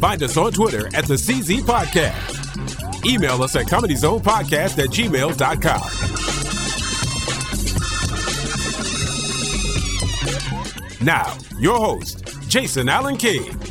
Find us on Twitter at the CZ Podcast. Email us at comedyzonepodcast at gmail.com. Now, your host, Jason Allen King.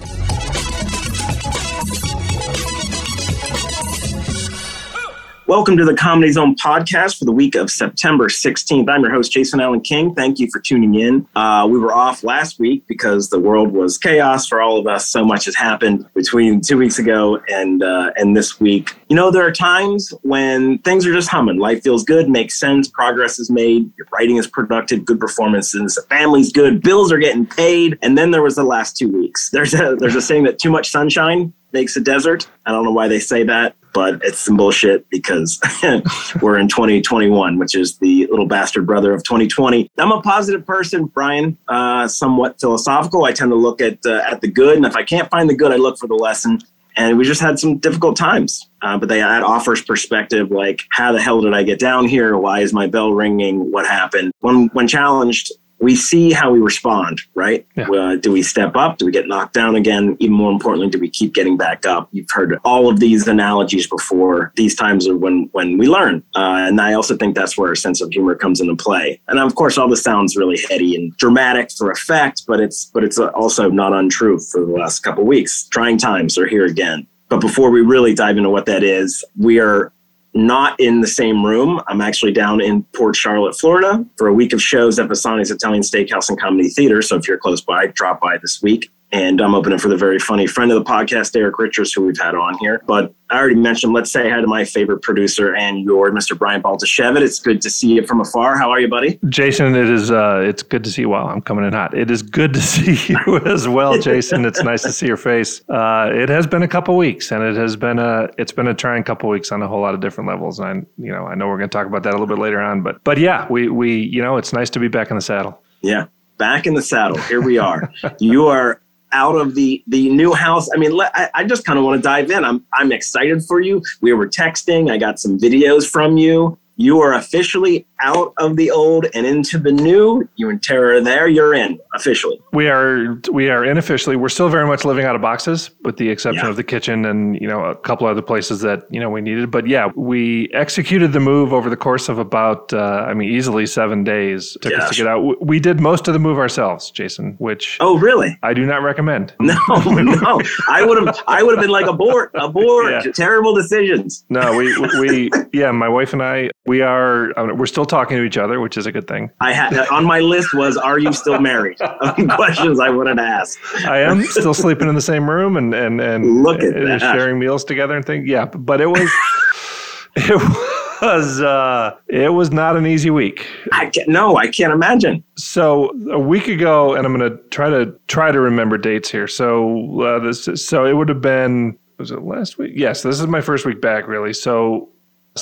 Welcome to the Comedy Zone podcast for the week of September 16th. I'm your host, Jason Allen King. Thank you for tuning in. Uh, we were off last week because the world was chaos for all of us. So much has happened between two weeks ago and uh, and this week. You know, there are times when things are just humming. Life feels good, makes sense, progress is made, your writing is productive, good performances, family's good, bills are getting paid. And then there was the last two weeks. There's a there's a saying that too much sunshine makes a desert. I don't know why they say that, but it's some bullshit because we're in 2021, which is the little bastard brother of 2020. I'm a positive person, Brian, uh, somewhat philosophical. I tend to look at uh, at the good, and if I can't find the good, I look for the lesson. And we just had some difficult times, uh, but they that offers perspective. Like, how the hell did I get down here? Why is my bell ringing? What happened? When when challenged, we see how we respond, right? Yeah. Uh, do we step up? Do we get knocked down again? Even more importantly, do we keep getting back up? You've heard all of these analogies before. These times are when when we learn, uh, and I also think that's where our sense of humor comes into play. And of course, all this sounds really heady and dramatic for effect, but it's but it's also not untrue. For the last couple weeks, trying times are here again. But before we really dive into what that is, we are not in the same room. I'm actually down in Port Charlotte, Florida for a week of shows at Bassani's Italian Steakhouse and Comedy Theater. So if you're close by, drop by this week. And I'm opening for the very funny friend of the podcast, Eric Richards, who we've had on here. But I already mentioned, let's say hi to my favorite producer and your Mr. Brian Baltashevitz. It's good to see you from afar. How are you, buddy? Jason, it is uh, it's good to see you. Wow, I'm coming in hot. It is good to see you as well, Jason. It's nice to see your face. Uh, it has been a couple weeks, and it has been a it's been a trying couple weeks on a whole lot of different levels. And I, you know, I know we're going to talk about that a little bit later on, but but yeah, we we you know, it's nice to be back in the saddle. Yeah, back in the saddle. Here we are. you are out of the the new house. I mean, I, I just kind of want to dive in. I'm I'm excited for you. We were texting. I got some videos from you. You are officially out of the old and into the new. You and are there. You're in officially. We are we are unofficially. We're still very much living out of boxes, with the exception Yeah. of the kitchen and you know a couple other places that you know we needed. But yeah, we executed the move over the course of about uh, I mean easily seven days. Took us to get out. We did most of the move ourselves, Jason, which Oh, really? I do not recommend. No, no. I would have. I would have been like abort, abort. Yeah. Terrible decisions. No, we we yeah, my wife and I we are we're still talking to each other, which is a good thing. I had on my list was, "Are you still married?" Questions I would have ask. I am still sleeping in the same room and and and Look at and that. sharing meals together and things. Yeah, but it was it was uh it was not an easy week. I can't, no, I can't imagine. So a week ago, and I'm going to try to try to remember dates here. So uh, this so it would have been was it last week? Yes, this is my first week back really. So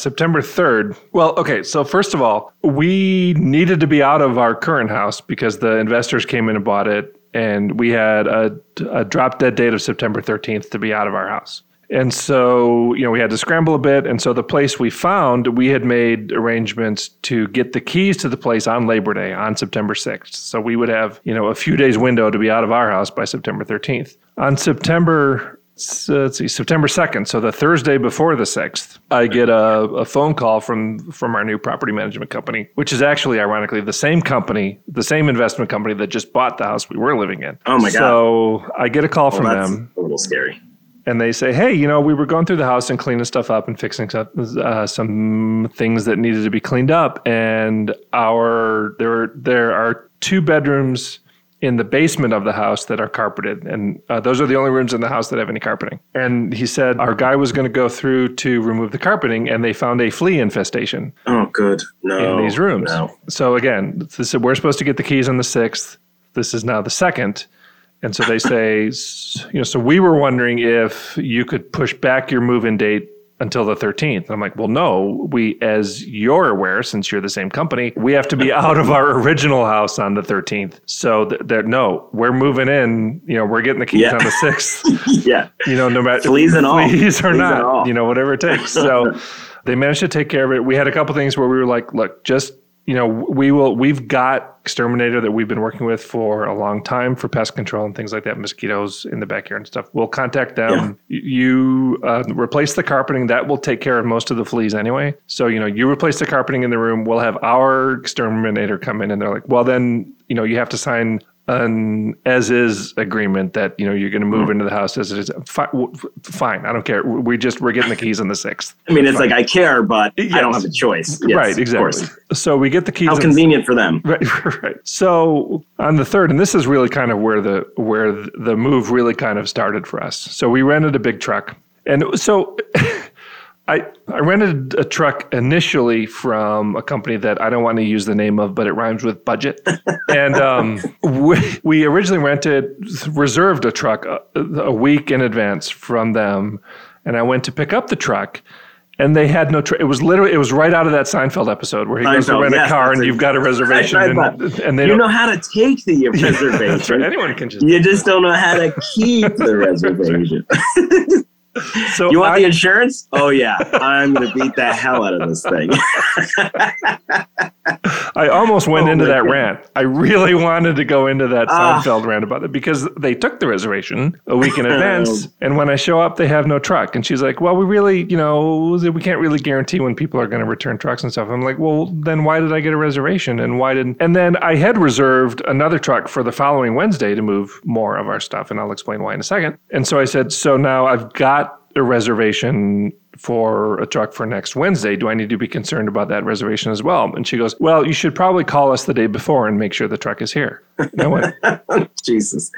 September 3rd. Well, okay. So first of all, we needed to be out of our current house because the investors came in and bought it, and we had a, a drop dead date of September 13th to be out of our house. And so, you know, we had to scramble a bit. And so the place we found, we had made arrangements to get the keys to the place on Labor Day on September 6th. So we would have, you know, a few days window to be out of our house by September 13th. On September, s- uh, let's see, September 2nd, so the Thursday before the 6th, I get a, a phone call from from our new property management company, which is actually ironically the same company, the same investment company that just bought the house we were living in. Oh my God. So I get a call Well, from that's them a little scary. and they say, "Hey, you know, we were going through the house and cleaning stuff up and fixing stuff, uh, some things that needed to be cleaned up, and our there there are two bedrooms in the basement of the house that are carpeted, and uh, those are the only rooms in the house that have any carpeting." And he said our guy was going to go through to remove the carpeting, and they found a flea infestation Oh, good. No. in these rooms. No. So again, this is, we're supposed to get the keys on the sixth. This is now the second, And so they say, you know, so we were wondering if you could push back your move in date until the 13th. And I'm like, well, no, we, as you're aware, since you're the same company, we have to be out of our original house on the 13th. So that no, we're moving in, you know, we're getting the keys yeah. on the 6th. yeah. You know, no matter fleas and all. Fleas or not, you know, whatever it takes. So they managed to take care of it. We had a couple things where we were like, look, just you know, we will. We've got exterminator that we've been working with for a long time for pest control and things like that, mosquitoes in the backyard and stuff. We'll contact them. Yeah. You uh, replace the carpeting. That will take care of most of the fleas anyway. So you know, you replace the carpeting in the room. We'll have our exterminator come in, and they're like, well, then you know, you have to sign an as is agreement that you know you're going to move mm. into the house as it is. Fine, I don't care. We just we're getting the keys on the sixth. I mean, it's fine. like I care, but yes. I don't have a choice. Yes, right, exactly. So we get the keys. How convenient for them. Right, right. So on the third, and this is really kind of where the where the move really kind of started for us. So we rented a big truck, and so. I, I rented a truck initially from a company that I don't want to use the name of, but it rhymes with budget. and um, we, we originally rented, reserved a truck a, a, week in advance from them. And I went to pick up the truck. And they had no. Tra- it was literally. It was right out of that Seinfeld episode where he goes to rent yes, a car and you've got a reservation, right, right, and, and, they you know how to take the reservation. right. Anyone can just. You just don't know how to keep the reservation. So you want I, the insurance? Oh yeah, I'm gonna beat the hell out of this thing. I almost went oh into that God. rant. I really wanted to go into that uh, Seinfeld rant about it because they took the reservation a week in advance, and when I show up, they have no truck. And she's like, "Well, we really, you know, we can't really guarantee when people are going to return trucks and stuff." I'm like, "Well, then why did I get a reservation? And why didn't?" And then I had reserved another truck for the following Wednesday to move more of our stuff, and I'll explain why in a second. And so I said, "So now I've got." a reservation for a truck for next Wednesday. Do I need to be concerned about that reservation as well? And she goes, Well, you should probably call us the day before and make sure the truck is here. Went, Jesus.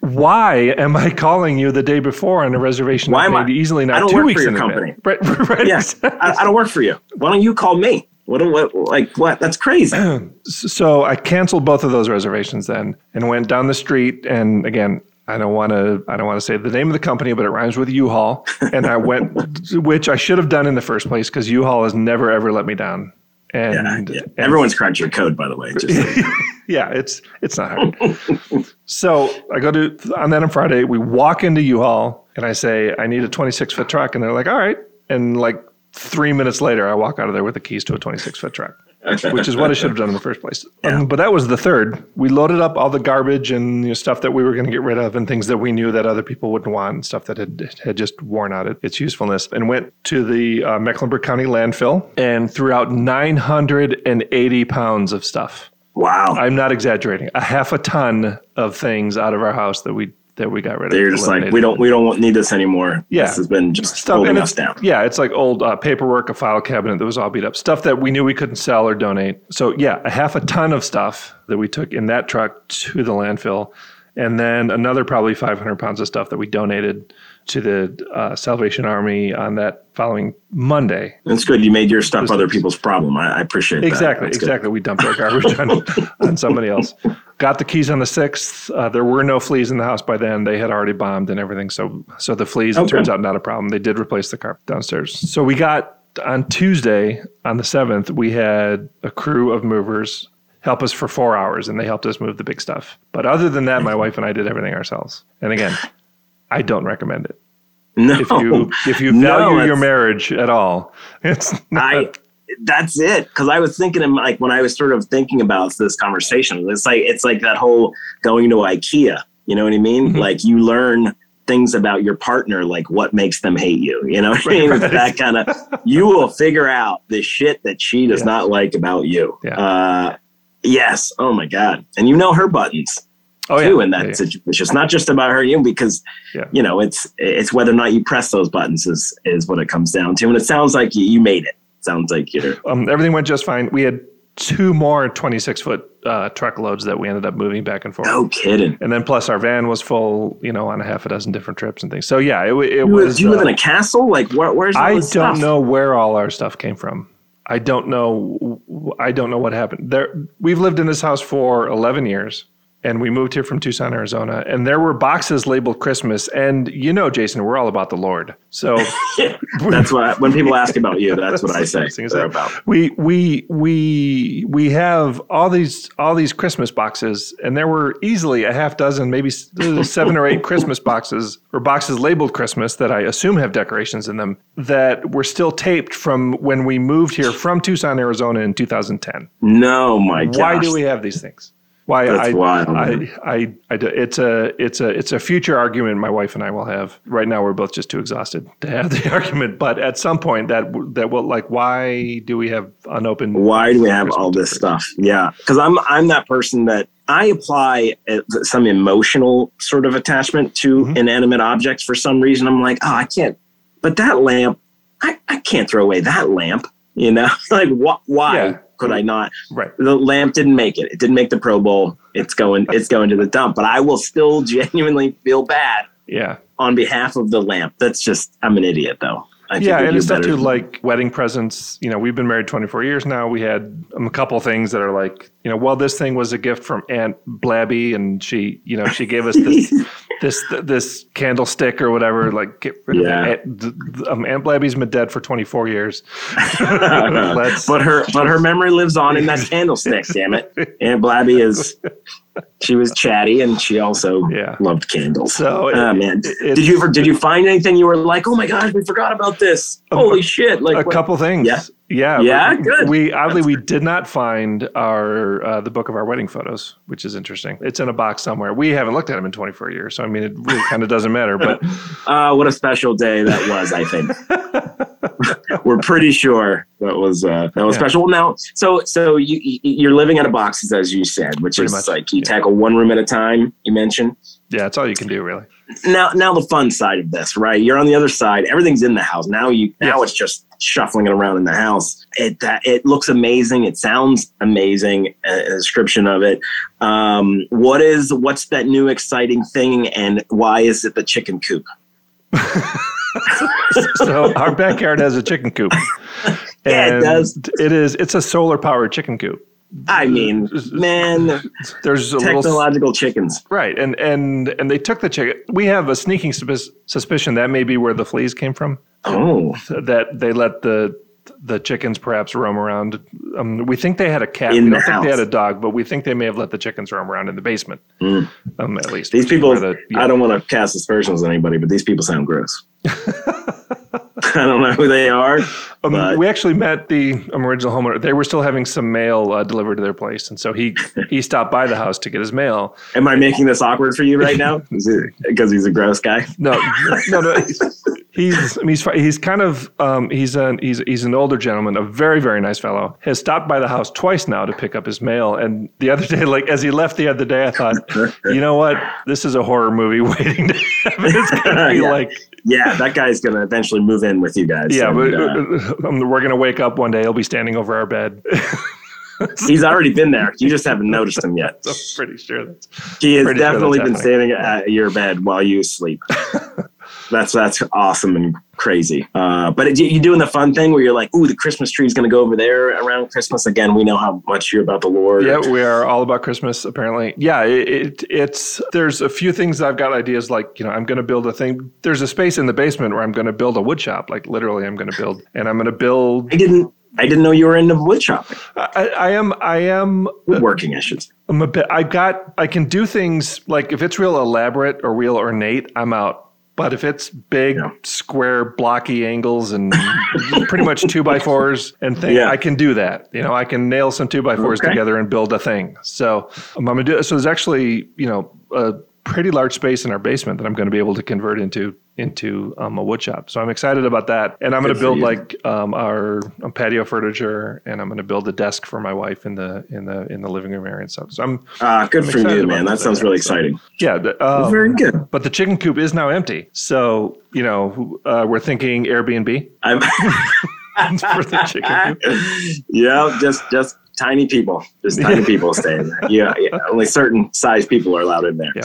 Why am I calling you the day before on a reservation Why am I, easily not I don't two work weeks for your company. Right, right. Yes. I, I, don't work for you. Why don't you call me? What, what like what? That's crazy. so I canceled both of those reservations then and went down the street and again I don't want to I don't want to say the name of the company, but it rhymes with U-Haul. And I went, which I should have done in the first place because U-Haul has never ever let me down. And, yeah, yeah. and everyone's cracked your code, by the way. yeah, it's it's not hard. so I go to on that on Friday. We walk into U-Haul and I say I need a 26 foot truck, and they're like, all right. And like three minutes later, I walk out of there with the keys to a 26 foot truck which is what I should have done in the first place. Yeah. Um, but that was the third. We loaded up all the garbage and you know, stuff that we were going to get rid of and things that we knew that other people wouldn't want, and stuff that had, had just worn out its usefulness, and went to the uh, Mecklenburg County landfill and threw out 980 pounds of stuff. Wow. I'm not exaggerating. A half a ton of things out of our house that we that we got rid of. They're just like, we don't we don't need this anymore. Yeah, this has been just stuff, holding us down. Yeah, it's like old uh, paperwork, a file cabinet that was all beat up, stuff that we knew we couldn't sell or donate. So yeah, a half a ton of stuff that we took in that truck to the landfill, and then another probably 500 pounds of stuff that we donated to the uh, Salvation Army on that following Monday. That's good. You made your stuff other people's problem. I, I appreciate exactly, that. Exactly, exactly. We dumped our garbage on, on somebody else. Got the keys on the sixth. Uh, there were no fleas in the house by then. They had already bombed and everything. So, so the fleas, okay. it turns out, not a problem. They did replace the carpet downstairs. So we got on Tuesday, on the seventh, we had a crew of movers help us for four hours, and they helped us move the big stuff. But other than that, my wife and I did everything ourselves. And again, I don't recommend it. No, if you if you value no, your marriage at all, it's not. I, that's it. Because I was thinking, like when I was sort of thinking about this conversation, it's like it's like that whole going to IKEA. You know what I mean? Mm-hmm. Like you learn things about your partner, like what makes them hate you. You know what I mean? Right. That kind of you will figure out the shit that she does yeah. not like about you. Yeah. Uh, yes. Oh my god. And you know her buttons. Oh, too yeah. in that yeah, situation. It's not just about her you because you know it's it's whether or not you press those buttons is is what it comes down to. And it sounds like you, you made it sounds like you're. Um, everything went just fine. We had two more 26 foot uh, truckloads that we ended up moving back and forth. No kidding. And then plus our van was full, you know, on a half a dozen different trips and things. So yeah, it, it you, was. Do you uh, live in a castle? Like where, where's I don't stuff? know where all our stuff came from. I don't know. I don't know what happened there. We've lived in this house for 11 years and we moved here from Tucson, Arizona, and there were boxes labeled Christmas. And you know, Jason, we're all about the Lord. So that's what when people ask about you, that's, that's what I say. They're about. We we we we have all these all these Christmas boxes, and there were easily a half dozen, maybe seven or eight Christmas boxes or boxes labeled Christmas that I assume have decorations in them that were still taped from when we moved here from Tucson, Arizona in 2010. No, my God. Why do we have these things? Why That's I, wild, I, I, I, I, it's a, it's a, it's a future argument my wife and I will have. Right now, we're both just too exhausted to have the argument. But at some point, that that will like, why do we have unopened? Why do we have all this stuff? Yeah, because I'm, I'm that person that I apply uh, some emotional sort of attachment to mm-hmm. inanimate objects for some reason. I'm like, oh, I can't. But that lamp, I, I can't throw away that lamp. You know, like wh- why? Yeah could I not? Right. The lamp didn't make it. It didn't make the Pro Bowl. It's going. it's going to the dump. But I will still genuinely feel bad. Yeah. On behalf of the lamp. That's just. I'm an idiot though. I yeah, and it's stuff too like wedding presents. You know, we've been married 24 years now. We had um, a couple things that are like, you know, well, this thing was a gift from Aunt Blabby, and she, you know, she gave us this this this candlestick or whatever. Like, get rid yeah. of it. Um, Aunt Blabby's been dead for 24 years. but her but her memory lives on in that candlestick. damn it, Aunt Blabby is she was chatty and she also yeah. loved candles. So, oh, man, it, did you ever did you find anything you were like, oh my gosh, we forgot about this? Holy shit! Like a what? couple things. Yeah. Yeah, yeah, good. We oddly we did not find our uh, the book of our wedding photos, which is interesting. It's in a box somewhere. We haven't looked at them in 24 years, so I mean, it really kind of doesn't matter. But uh, what a special day that was! I think we're pretty sure that was uh, that was yeah. special. Now, so so you you're living out of boxes, as you said, which pretty is much. like you yeah. tackle one room at a time. You mentioned. Yeah, that's all you can do, really. Now, now the fun side of this, right? You're on the other side. Everything's in the house. Now you, now yes. it's just shuffling it around in the house. It that it looks amazing. It sounds amazing. A, description of it. Um, what is what's that new exciting thing, and why is it the chicken coop? so our backyard has a chicken coop. yeah, it does. It is. It's a solar powered chicken coop. I mean, man, there's technological little, chickens, right? And and and they took the chicken. We have a sneaking suspicion that may be where the fleas came from. Oh, that they let the the chickens perhaps roam around. Um, we think they had a cat. In we don't think they had a dog, but we think they may have let the chickens roam around in the basement. Mm. Um, at least these people. The, I don't want to cast aspersions on anybody, but these people sound gross. I don't know who they are. Um, we actually met the um, original homeowner. They were still having some mail uh, delivered to their place, and so he he stopped by the house to get his mail. Am I making this awkward for you right now? Because he's a gross guy? No, no, no. He's he's he's kind of um, he's an he's he's an older gentleman, a very very nice fellow. Has stopped by the house twice now to pick up his mail. And the other day, like as he left the other day, I thought, you know what, this is a horror movie waiting to happen. It's gonna be yeah. like yeah, that guy's gonna eventually move in with you guys. Yeah, and, but, uh, um, we're gonna wake up one day. He'll be standing over our bed. He's already been there. You just haven't noticed him yet. I'm pretty sure that's. He has definitely sure been standing at your bed while you sleep. That's that's awesome and crazy. Uh, but you're doing the fun thing where you're like, "Ooh, the Christmas tree is going to go over there around Christmas." Again, we know how much you're about the Lord. Yeah, we are all about Christmas. Apparently, yeah. It, it, it's there's a few things I've got ideas like you know I'm going to build a thing. There's a space in the basement where I'm going to build a wood shop. Like literally, I'm going to build, and I'm going to build. I didn't. I didn't know you were into wood shopping. I, I am. I am woodworking. I should. Say. I'm a bit. I got. I can do things like if it's real elaborate or real ornate, I'm out. But if it's big, yeah. square, blocky angles and pretty much two by fours and things, yeah. I can do that. You know, I can nail some two by fours okay. together and build a thing. So um, I'm gonna do. So there's actually, you know, a pretty large space in our basement that I'm going to be able to convert into into um, a wood shop. So I'm excited about that. And I'm going to build like um, our um, patio furniture, and I'm going to build a desk for my wife in the in the in the living room area and stuff. So I'm ah, good I'm for you, man. That sounds really so, exciting. Yeah, um, very good. But the chicken coop is now empty, so you know uh, we're thinking Airbnb. I'm for the chicken coop. yeah, just just tiny people, just tiny people staying. Yeah, yeah, only certain size people are allowed in there. Yep.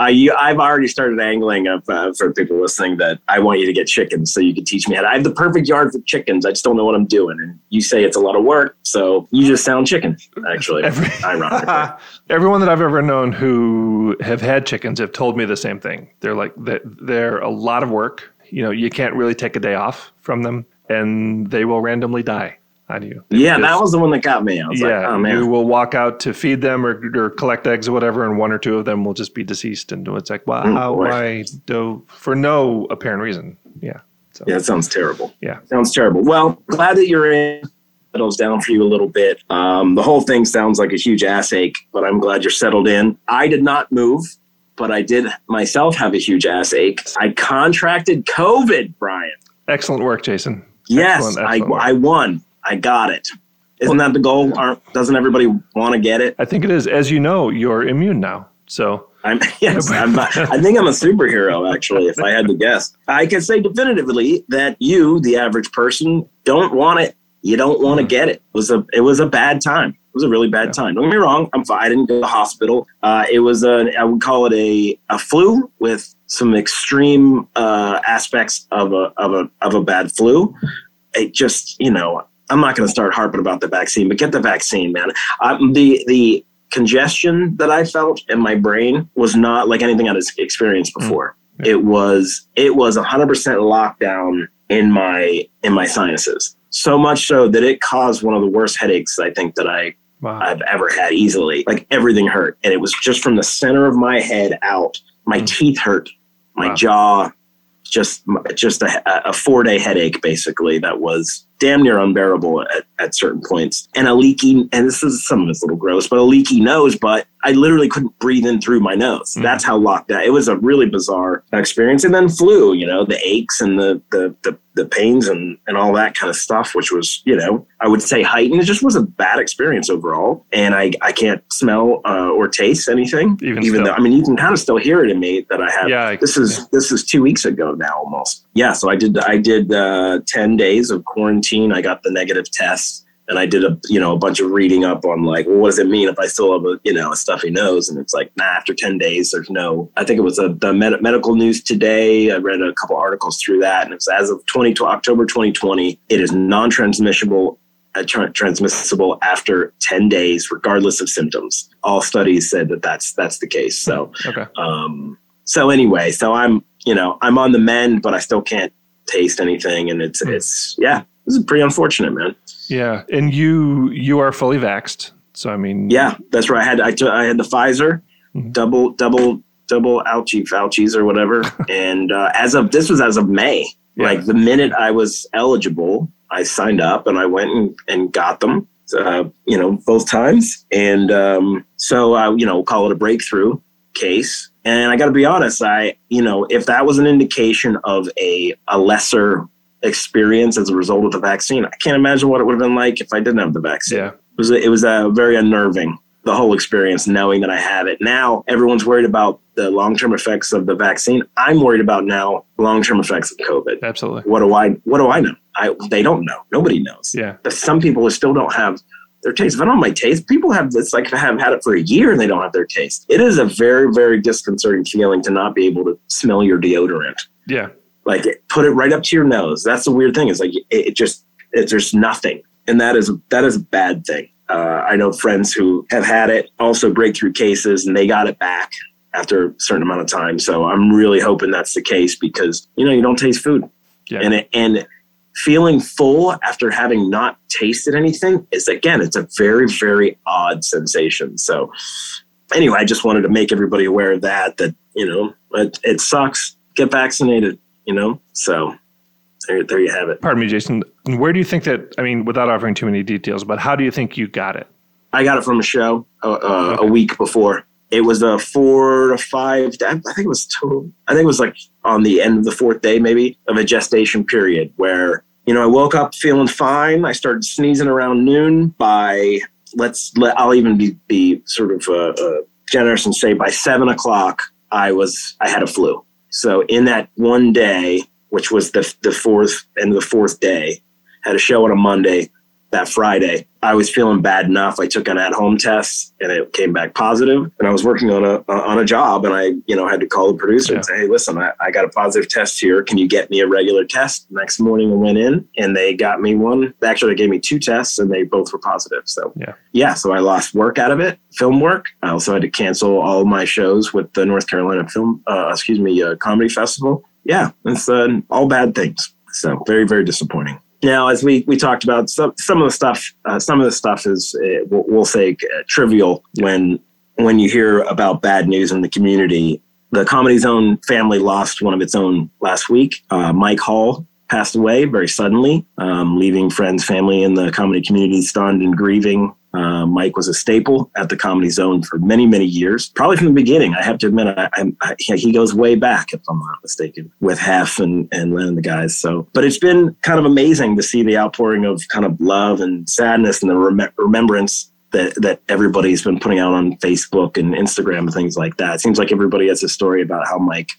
Uh, you, I've already started angling up uh, for people listening that I want you to get chickens so you can teach me how to. I have the perfect yard for chickens. I just don't know what I'm doing. And you say it's a lot of work, so you just sound chicken. Actually, Every- ironically. Everyone that I've ever known who have had chickens have told me the same thing. They're like they're a lot of work. You know, you can't really take a day off from them, and they will randomly die on you. Yeah, that was the one that got me. I was yeah, like, oh man. you will walk out to feed them or, or collect eggs or whatever, and one or two of them will just be deceased. And it's like, wow, Oh, how, boy. why do for no apparent reason? Yeah, so Yeah, it sounds terrible. yeah, Sounds terrible. Well, glad that you're in. Settles down for you a little bit. Um, the whole thing sounds like a huge ass ache, but I'm glad you're settled in. I did not move, but I did myself have a huge ass ache. I contracted COVID, Brian. excellent work, Jason. Yes, Excellent, I, work. I won. I got it. Isn't that the goal? Aren't, doesn't everybody want to get it? I think it is. As you know, you're immune now, so I'm yes, I'm not, I think I'm a superhero actually. If I had to guess, I can say definitively that you, the average person, don't want it. You don't want to get it. It was a it was a bad time. It was a really bad time. Don't get me wrong. I'm fine. I didn't go to the hospital. Uh, it was a I would call it a a flu with some extreme uh, aspects of a of a of a bad flu. It just you know I'm not going to start harping about the vaccine, but get the vaccine, man. Um, the the congestion that I felt in my brain was not like anything I'd experienced before. Yeah. It was it was 100% lockdown in my in my sinuses. So much so that it caused one of the worst headaches I think that I wow. I've ever had easily. Like everything hurt, and it was just from the center of my head out. My Mm. teeth hurt, my Wow. jaw, just just a, a four day headache basically that was damn near unbearable at, at certain points. And a leaky, and this is some of it's a little gross, but a leaky nose. But I literally couldn't breathe in through my nose. Mhm. That's how locked down. It was a really bizarre experience. And then flu, you know, the aches and the the the, the pains and and all that kind of stuff, which was you know I would say heightened. It just was a bad experience overall. And I I can't smell uh, or taste anything. Even even though I mean you can kind of still hear it in me that I have yeah, I- this is this is two weeks ago now almost yeah so i did i did uh 10 days of quarantine i got the negative test and i did a you know a bunch of reading up on like well what does it mean if i still have a you know a stuffy nose and it's like nah after 10 days there's no i think it was a, the med- medical news today i read a couple articles through that and it's as of 20 october 2020 it is non-transmissible uh, tra- transmissible after 10 days regardless of symptoms all studies said that that's that's the case so okay. um, so anyway, so I'm, you know, I'm on the mend, but I still can't taste anything. And it's, Hmm. it's, yeah, this is pretty unfortunate, man. Yeah, and you you are fully vaxxed, so I mean, Yeah, that's right. I had, I had the Pfizer Mhm. double, double, double ouchie Fauci's or whatever. and, uh, as of, this was as of May, Yeah. like the minute I was eligible, I signed up and I went and, and got them, uh, you know, both times. And, um, so, uh, you know, call it a breakthrough case. And I got to be honest, I, you know, if that was an indication of a, a lesser experience as a result of the vaccine, I can't imagine what it would have been like if I didn't have the vaccine. yeah, It was, it was uh, very unnerving, the whole experience, knowing that I have it. Now everyone's worried about the long-term effects of the vaccine. I'm worried about now long-term effects of COVID. absolutely. What do I, what do I know? I, they don't know. Nobody knows. Yeah, But some people still don't have their taste. If I don't have my taste, people have this like I have had it for a year and they don't have their taste. It is a very, very disconcerting feeling to not be able to smell your deodorant. yeah, Like put it right up to your nose. That's the weird thing. Is like it, it just it, there's nothing, and that is that is a bad thing. Uh, I know friends who have had it, also breakthrough cases, and they got it back after a certain amount of time. So I'm really hoping that's the case because you know you don't taste food, yeah. and it, and feeling full after having not tasted anything is again it's a very very odd sensation so anyway i just wanted to make everybody aware of that that you know it, it sucks get vaccinated you know so there, there you have it Pardon me, Jason. Where do you think that? I mean, without offering too many details, but how do you think you got it? i got it from a show uh, uh, a week before it was a four to five i think it was total i think it was like on the end of the fourth day maybe of a gestation period where you know i woke up feeling fine i started sneezing around noon by let's let i'll even be, be sort of uh, uh, generous and say by seven o'clock i was i had a flu so in that one day which was the, the fourth and the fourth day had a show on a monday that Friday. I was feeling bad enough. I took an at-home test and it came back positive. And I was working on a on a job, and I you know had to call the producer yeah. and say, "Hey, listen, I, I, got a positive test here. Can you get me a regular test?" Next morning, I went in and they got me one. They actually, they gave me two tests, and they both were positive. So yeah, yeah. So I lost work out of it, film work. I also had to cancel all my shows with the North Carolina Film, uh, excuse me, uh, Comedy Festival. Yeah, it's uh, all bad things. So very very disappointing. Now, as we, we talked about, some, some of the stuff, uh, some of the stuff is, uh, we'll, we'll, say, uh, trivial when when you hear about bad news in the community. The Comedy Zone family lost one of its own last week. Uh, Mike Hall passed away very suddenly, um, leaving friends, family, and the comedy community stunned and grieving. Uh, Mike was a staple at the Comedy Zone for many, many years. Probably from the beginning. I have to admit, I, I, I, he goes way back, if I'm not mistaken, with Hef and and Len and the guys. So, but it's been kind of amazing to see the outpouring of kind of love and sadness and the rem- remembrance that that everybody's been putting out on Facebook and Instagram and things like that. It seems like everybody has a story about how Mike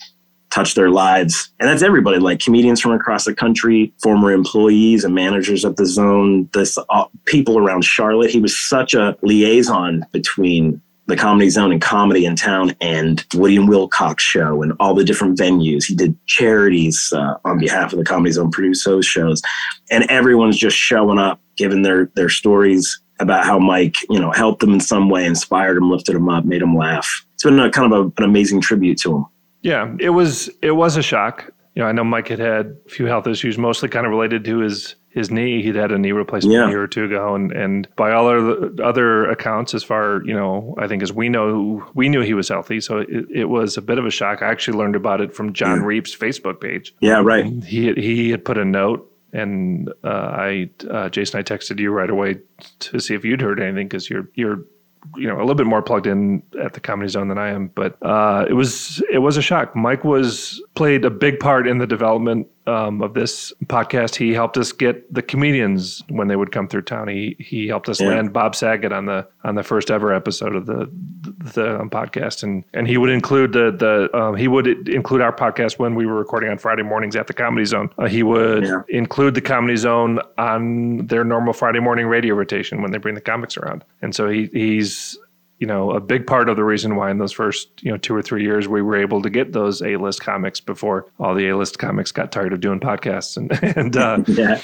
touch their lives. And that's everybody, like comedians from across the country, former employees and managers of the zone, this uh, people around Charlotte. He was such a liaison between the comedy zone and comedy in town and Woody and Wilcox show and all the different venues. He did charities uh, on behalf of the comedy zone, produced those shows. And everyone's just showing up, giving their, their stories about how Mike, you know, helped them in some way, inspired them, lifted them up, made them laugh. It's been a kind of a, an amazing tribute to him. Yeah, it was it was a shock. You know, I know Mike had had a few health issues, mostly kind of related to his his knee. He'd had a knee replacement yeah. a year or two ago, and and by all other other accounts, as far you know, I think as we know, we knew he was healthy. So it, it was a bit of a shock. I actually learned about it from John yeah. Reep's Facebook page. Yeah, right. He he had put a note, and uh, I uh, Jason, I texted you right away to see if you'd heard anything because you're you're you know a little bit more plugged in at the comedy zone than I am, but uh, it was it was a shock. Mike was played a big part in the development um, of this podcast. He helped us get the comedians when they would come through town. He he helped us yeah. land Bob Saget on the on the first ever episode of the the um, podcast, and and he would include the the um, he would include our podcast when we were recording on Friday mornings at the Comedy Zone. Uh, he would yeah. include the Comedy Zone on their normal Friday morning radio rotation when they bring the comics around, and so he he's you know, a big part of the reason why in those first, you know, two or three years we were able to get those A-list comics before all the A-list comics got tired of doing podcasts and and uh, yeah,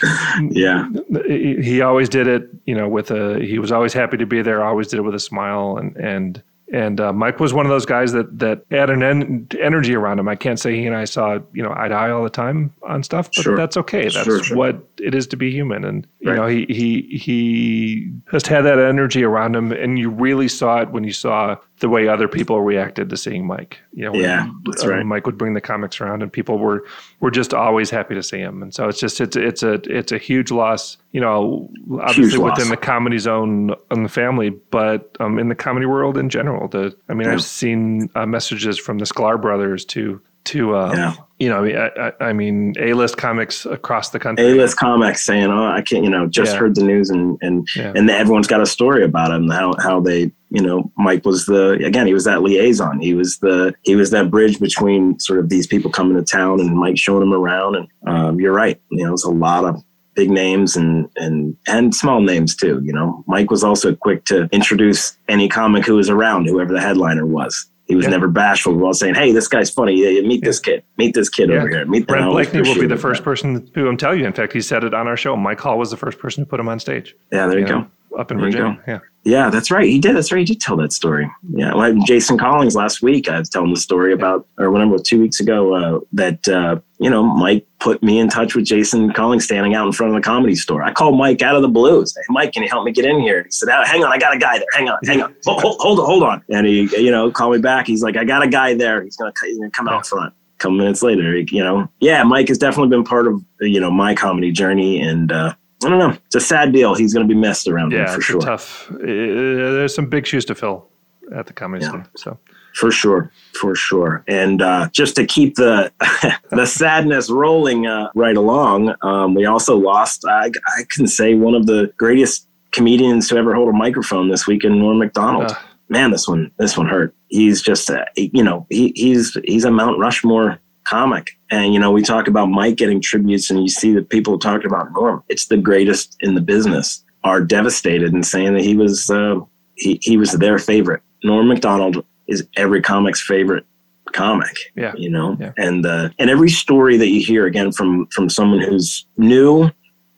yeah, he, he always did it, you know, with a he was always happy to be there, always did it with a smile and and and uh, Mike was one of those guys that that had an en- energy around him. I can't say he and I saw you know eye to eye all the time on stuff, but sure. that's okay. That's sure, sure. what it is to be human. And you right. know he he he just had that energy around him, and you really saw it when you saw the way other people reacted to seeing Mike. You know, yeah, that's uh, right. Mike would bring the comics around, and people were were just always happy to see him. And so it's just it's it's a it's a huge loss. You know, obviously within the comedy zone and the family, but um, in the comedy world in general. The I mean, yeah. I've seen uh, messages from the Sklar brothers to to uh, yeah. you know, I, I, I mean, A list comics across the country. A list comics saying, "Oh, I can't," you know, just yeah. heard the news, and and yeah. and everyone's got a story about him. How how they, you know, Mike was the again, he was that liaison. He was the he was that bridge between sort of these people coming to town and Mike showing them around. And um, you're right, you know, it's a lot of big names and and and small names too. You know, Mike was also quick to introduce any comic who was around, whoever the headliner was. He was yeah. never bashful while saying, "Hey, this guy's funny. Meet yeah. this kid. Meet this kid yeah. over here. Meet Brent Blakeney will be the first person who I'm telling you. In fact, he said it on our show. Mike Hall was the first person to put him on stage. Yeah, there you, you go. Know, up in there Virginia. Yeah. Yeah, that's right. He did. That's right. He did tell that story. Yeah, like Jason Collins last week. I was telling the story about, or whatever, two weeks ago, uh, that uh, you know Mike put me in touch with Jason Collins standing out in front of the comedy store. I called Mike out of the blue. blues. Hey, Mike, can you help me get in here? He said, oh, "Hang on, I got a guy there. Hang on, hang on. hold, hold, hold on, hold on." And he, you know, called me back. He's like, "I got a guy there. He's gonna, he's gonna come out front." A couple minutes later, you know, yeah, Mike has definitely been part of you know my comedy journey, and uh, I don't know. It's a sad deal. He's going to be missed around yeah, for sure. tough. Uh, there's some big shoes to fill at the comedy yeah. So for sure, for sure. And uh, just to keep the the sadness rolling uh, right along, um, we also lost. I, I can say one of the greatest comedians to ever hold a microphone this week in Norm Macdonald. Uh, Man, this one this one hurt. He's just uh, you know he, he's he's a Mount Rushmore comic. And, you know, we talk about Mike getting tributes and you see that people talking about Norm. It's the greatest in the business. are devastated and saying that he was uh, he, he was their favorite. Norm Macdonald is every comic's favorite comic. Yeah. You know? Yeah. And uh and every story that you hear again from from someone who's new,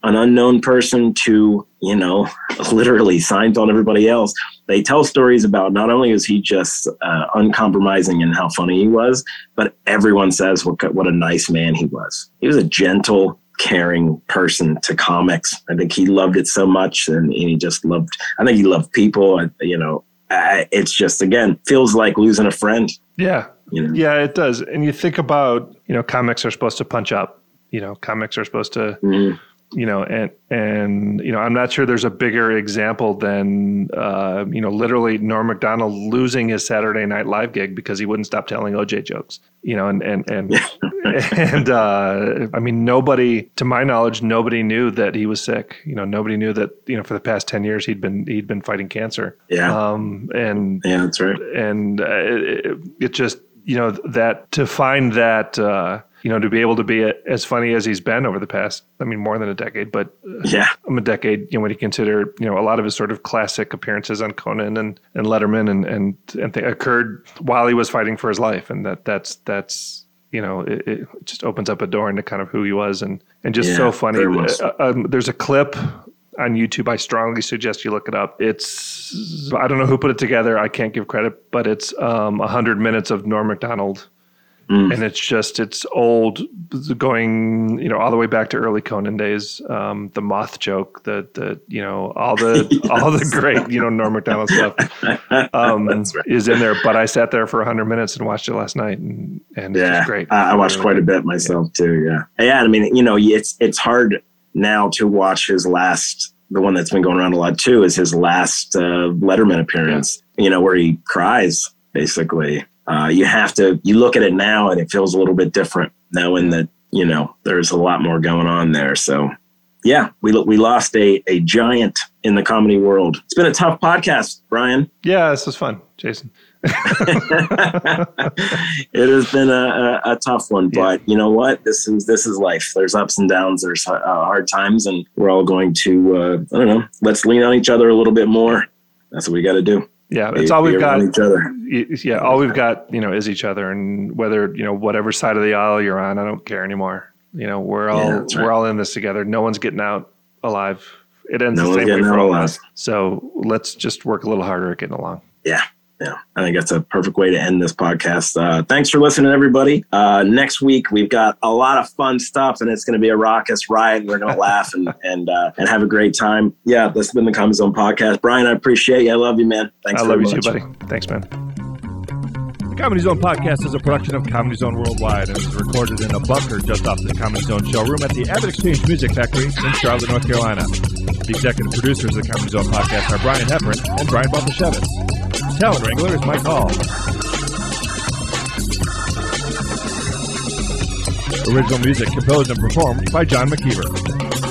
an unknown person to, you know, literally signs on everybody else. They tell stories about not only is he just uh, uncompromising and how funny he was, but everyone says what what a nice man he was. He was a gentle, caring person to comics. I think he loved it so much, and he just loved. I think he loved people. You know, it's just again feels like losing a friend. Yeah. You know, Yeah, it does. And you think about, you know, comics are supposed to punch up. You know, comics are supposed to, Mhm. You know, and and you know, I'm not sure there's a bigger example than, uh, you know, literally Norm Macdonald losing his Saturday Night Live gig because he wouldn't stop telling OJ jokes. You know, and and and and uh, I mean, nobody, to my knowledge, nobody knew that he was sick. You know, nobody knew that you know for the past ten years he'd been he'd been fighting cancer. yeah, Um, and yeah, that's right. and uh, it, it just you know that to find that uh, you know to be able to be as funny as he's been over the past I mean more than a decade but Yeah, I'm a decade you know when you consider you know a lot of his sort of classic appearances on Conan and and Letterman and and and they occurred while he was fighting for his life and that that's that's you know it, it just opens up a door into kind of who he was and and just Yeah, so funny very much so. Uh, um, there's a clip on YouTube. I strongly suggest you look it up. It's I don't know who put it together. I can't give credit, but it's um, hundred minutes of Norm Macdonald, Mm. and it's just it's old, going you know all the way back to early Conan days. Um, the moth joke, the the you know all the all the great you know Norm Macdonald stuff um, right. is in there. But I sat there for hundred minutes and watched it last night, and and it's yeah, just great. I, I watched quite a bit myself too. Yeah, yeah. I mean, you know, it's it's hard now to watch his last. The one that's been going around a lot too is his last uh, Letterman appearance. You know, where he cries basically. Uh, you have to you look at it now and it feels a little bit different knowing that you know there's a lot more going on there. So yeah, we we lost a a giant in the comedy world. It's been a tough podcast, Brian. Yeah, this was fun, Jason. it has been a, a, a tough one, but you know what? This is this is life. There's ups and downs. There's uh, hard times, and we're all going to uh, I don't know. Let's lean on each other a little bit more. That's what we got to do. Yeah, it's all we've got. Each other. Yeah all we've got you know is each other and whether you know whatever side of the aisle you're on i don't care anymore. You know we're all Yeah, we're all in this together. No one's getting out alive. It ends No the same way for all of us. So let's just work a little harder at getting along. Yeah. Yeah, I think that's a perfect way to end this podcast. Uh, thanks for listening, everybody. Uh, next week we've got a lot of fun stuff, and it's going to be a raucous ride. We're going to laugh and and uh, and have a great time. Yeah, this has been the Comedy Zone podcast. Brian, I appreciate you. I love you, man. Thanks. i love you much. too buddy thanks man The Comedy Zone podcast is a production of Comedy Zone Worldwide and is recorded in a bunker just off the Comedy Zone showroom at the AvidXchange Music Factory in Charlotte, North Carolina. The executive producers of the Comedy Zone podcast are Brian Heffron and Brian Baltashevitz. Talent Wrangler is Mike Hall. Original music composed and performed by John McKeever.